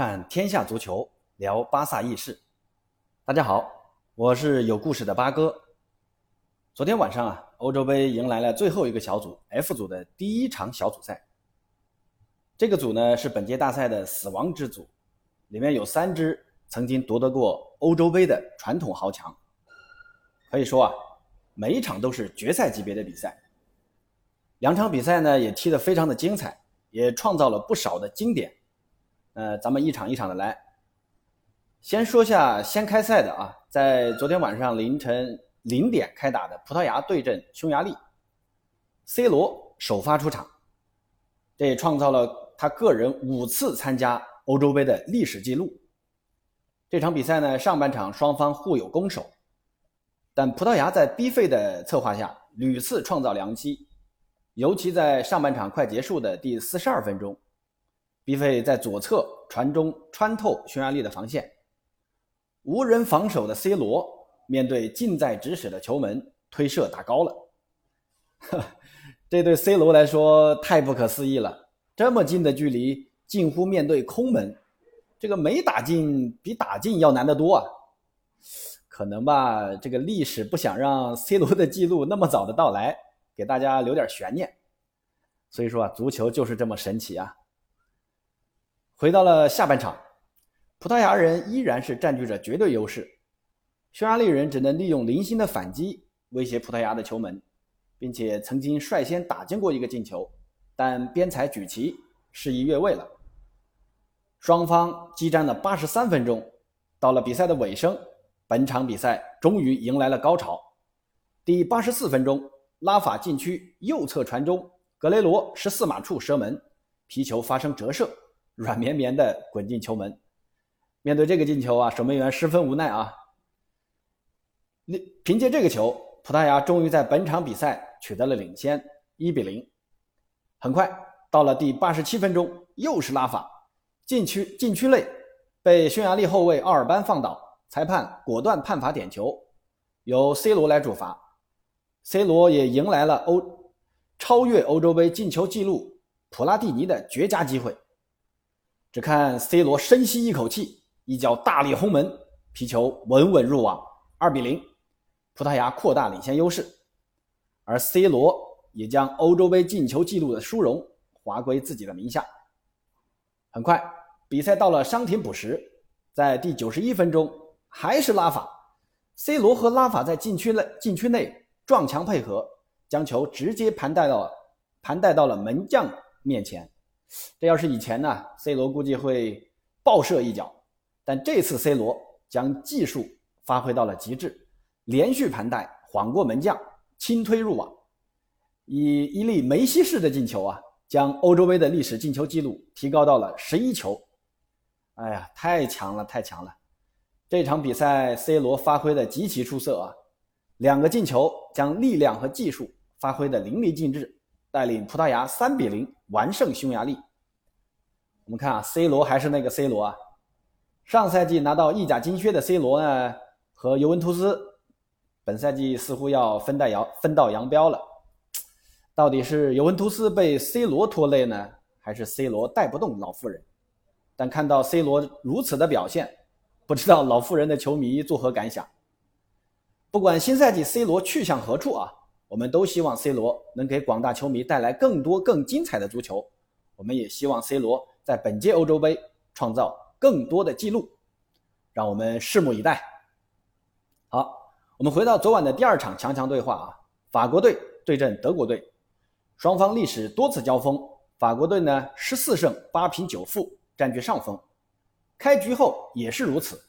看天下足球，聊巴萨轶事。大家好，我是有故事的八哥。昨天晚上啊，欧洲杯迎来了最后一个小组 F 组的第一场小组赛。这个组呢是本届大赛的死亡之组，里面有三支曾经夺得过欧洲杯的传统豪强。可以说啊，每一场都是决赛级别的比赛。两场比赛呢也踢得非常的精彩。也创造了不少的经典，呃，咱们一场一场的来。先说下先开赛的啊，在昨天晚上凌晨零点开打的葡萄牙对阵匈牙利，C 罗首发出场，这也创造了他个人五次参加欧洲杯的历史记录。这场比赛呢，上半场双方互有攻守，但葡萄牙在 B 费的策划下屡次创造良机。尤其在上半场快结束的第四十二分钟，B 费在左侧传中穿透匈牙利的防线，无人防守的 C 罗面对近在咫尺的球门推射打高了，这对 C 罗来说太不可思议了！这么近的距离，近乎面对空门，这个没打进比打进要难得多啊！可能吧，这个历史不想让 C 罗的记录那么早的到来。给大家留点悬念，所以说啊，足球就是这么神奇啊。回到了下半场，葡萄牙人依然是占据着绝对优势，匈牙利人只能利用零星的反击威胁葡萄牙的球门，并且曾经率先打进过一个进球，但边裁举旗示意越位了。双方激战了八十三分钟，到了比赛的尾声，本场比赛终于迎来了高潮。第八十四分钟。拉法禁区右侧传中，格雷罗十四码处射门，皮球发生折射，软绵绵的滚进球门。面对这个进球啊，守门员十分无奈啊。凭借这个球，葡萄牙终于在本场比赛取得了领先，一比零。很快到了第八十七分钟，又是拉法禁区禁区内被匈牙利后卫奥尔班放倒，裁判果断判罚点球，由 C 罗来主罚。C 罗也迎来了欧超越欧洲杯进球纪录普拉蒂尼的绝佳机会。只看 C 罗深吸一口气，一脚大力轰门，皮球稳稳入网，二比零，葡萄牙扩大领先优势。而 C 罗也将欧洲杯进球纪录的殊荣划归自己的名下。很快，比赛到了伤停补时，在第九十一分钟，还是拉法，C 罗和拉法在禁区内禁区内。撞墙配合，将球直接盘带到盘带到了门将面前。这要是以前呢，C 罗估计会爆射一脚。但这次 C 罗将技术发挥到了极致，连续盘带晃过门将，轻推入网，以一粒梅西式的进球啊，将欧洲杯的历史进球纪录提高到了十一球。哎呀，太强了，太强了！这场比赛 C 罗发挥的极其出色啊。两个进球将力量和技术发挥的淋漓尽致，带领葡萄牙三比零完胜匈牙利。我们看啊，C 罗还是那个 C 罗啊，上赛季拿到意甲金靴的 C 罗呢，和尤文图斯本赛季似乎要分道扬分道扬镳了。到底是尤文图斯被 C 罗拖累呢，还是 C 罗带不动老妇人？但看到 C 罗如此的表现，不知道老妇人的球迷作何感想？不管新赛季 C 罗去向何处啊，我们都希望 C 罗能给广大球迷带来更多更精彩的足球。我们也希望 C 罗在本届欧洲杯创造更多的记录，让我们拭目以待。好，我们回到昨晚的第二场强强对话啊，法国队对阵德国队，双方历史多次交锋，法国队呢十四胜八平九负占据上风，开局后也是如此，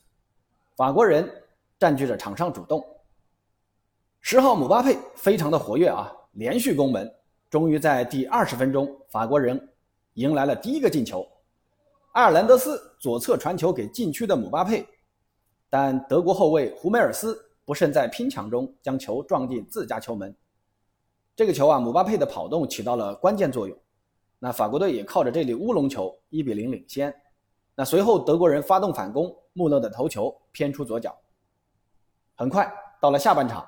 法国人占据着场上主动。十号姆巴佩非常的活跃啊，连续攻门，终于在第二十分钟，法国人迎来了第一个进球。阿尔兰德斯左侧传球给禁区的姆巴佩，但德国后卫胡梅尔斯不慎在拼抢中将球撞进自家球门。这个球啊，姆巴佩的跑动起到了关键作用。那法国队也靠着这粒乌龙球一比零领先。那随后德国人发动反攻，穆勒的头球偏出左脚。很快到了下半场。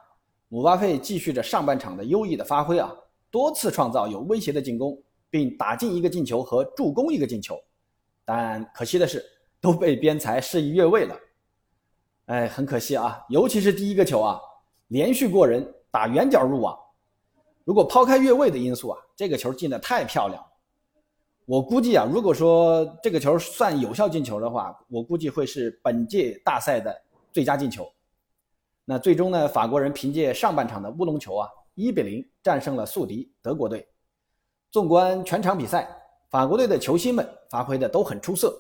姆巴佩继续着上半场的优异的发挥啊，多次创造有威胁的进攻，并打进一个进球和助攻一个进球。但可惜的是，都被边裁示意越位了。哎，很可惜啊，尤其是第一个球啊，连续过人，打远角入网。如果抛开越位的因素啊，这个球进的太漂亮了。我估计啊，如果说这个球算有效进球的话，我估计会是本届大赛的最佳进球。那最终呢，法国人凭借上半场的乌龙球啊，一比零战胜了宿敌德国队。纵观全场比赛，法国队的球星们发挥的都很出色。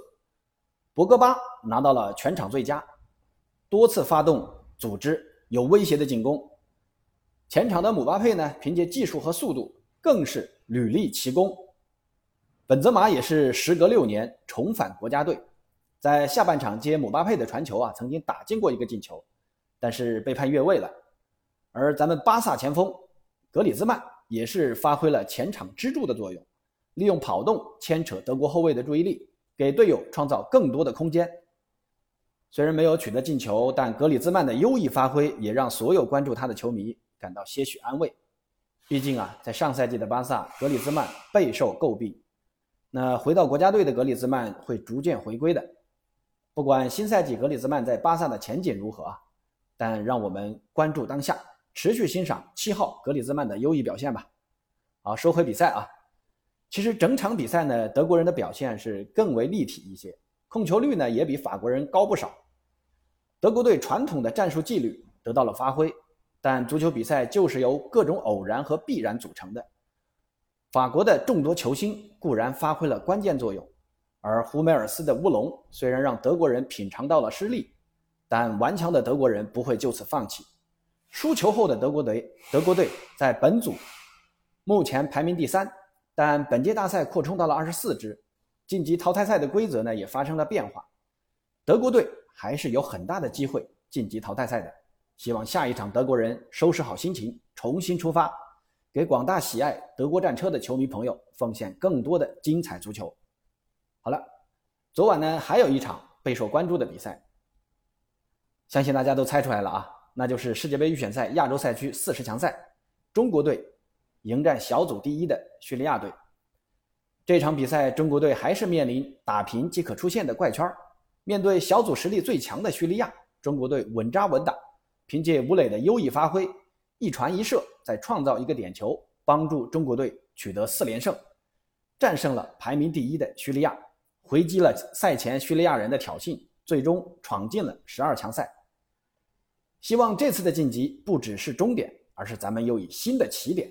博格巴拿到了全场最佳，多次发动组织有威胁的进攻。前场的姆巴佩呢，凭借技术和速度更是屡立奇功。本泽马也是时隔六年重返国家队，在下半场接姆巴佩的传球啊，曾经打进过一个进球，但是被判越位了。而咱们巴萨前锋格里兹曼也是发挥了前场支柱的作用，利用跑动牵扯德国后卫的注意力，给队友创造更多的空间。虽然没有取得进球，但格里兹曼的优异发挥也让所有关注他的球迷感到些许安慰。毕竟啊，在上赛季的巴萨，格里兹曼备受诟病。那回到国家队的格里兹曼会逐渐回归的，不管新赛季格里兹曼在巴萨的前景如何啊，但让我们关注当下，持续欣赏七号格里兹曼的优异表现吧。好，收回比赛啊，其实整场比赛呢，德国人的表现是更为立体一些，控球率呢也比法国人高不少。德国队传统的战术纪律得到了发挥，但足球比赛就是由各种偶然和必然组成的。法国的众多球星固然发挥了关键作用，而胡梅尔斯的乌龙虽然让德国人品尝到了失利，但顽强的德国人不会就此放弃。输球后的德国队，德国队在本组目前排名第三，但本届大赛扩充到了二十四支，晋级淘汰赛的规则呢也发生了变化，德国队还是有很大的机会晋级淘汰赛的。希望下一场德国人收拾好心情，重新出发。给广大喜爱德国战车的球迷朋友奉献更多的精彩足球。好了，昨晚呢还有一场备受关注的比赛，相信大家都猜出来了啊，那就是世界杯预选赛亚洲赛区四十强赛，中国队迎战小组第一的叙利亚队。这场比赛，中国队还是面临打平即可出线的怪圈面对小组实力最强的叙利亚，中国队稳扎稳打，凭借吴磊的优异发挥。一传一射，再创造一个点球，帮助中国队取得四连胜，战胜了排名第一的叙利亚，回击了赛前叙利亚人的挑衅，最终闯进了十二强赛。希望这次的晋级不只是终点，而是咱们又以新的起点，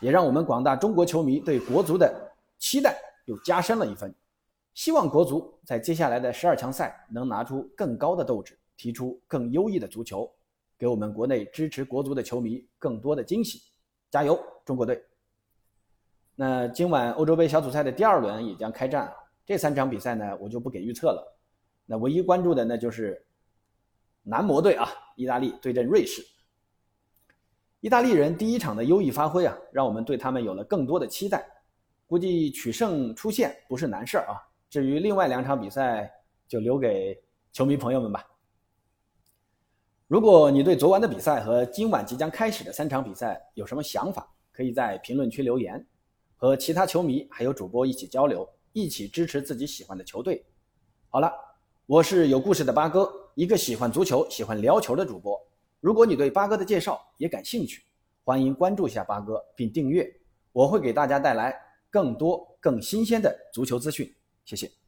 也让我们广大中国球迷对国足的期待又加深了一分。希望国足在接下来的十二强赛能拿出更高的斗志，提出更优异的足球。给我们国内支持国足的球迷更多的惊喜，加油，中国队！那今晚欧洲杯小组赛的第二轮也将开战，这三场比赛呢，我就不给预测了。那唯一关注的那就是男模队啊，意大利对阵瑞士。意大利人第一场的优异发挥啊，让我们对他们有了更多的期待。估计取胜出线不是难事儿啊。至于另外两场比赛，就留给球迷朋友们吧。如果你对昨晚的比赛和今晚即将开始的三场比赛有什么想法，可以在评论区留言，和其他球迷还有主播一起交流，一起支持自己喜欢的球队。好了，我是有故事的八哥，一个喜欢足球、喜欢聊球的主播。如果你对八哥的介绍也感兴趣，欢迎关注一下八哥并订阅，我会给大家带来更多更新鲜的足球资讯。谢谢。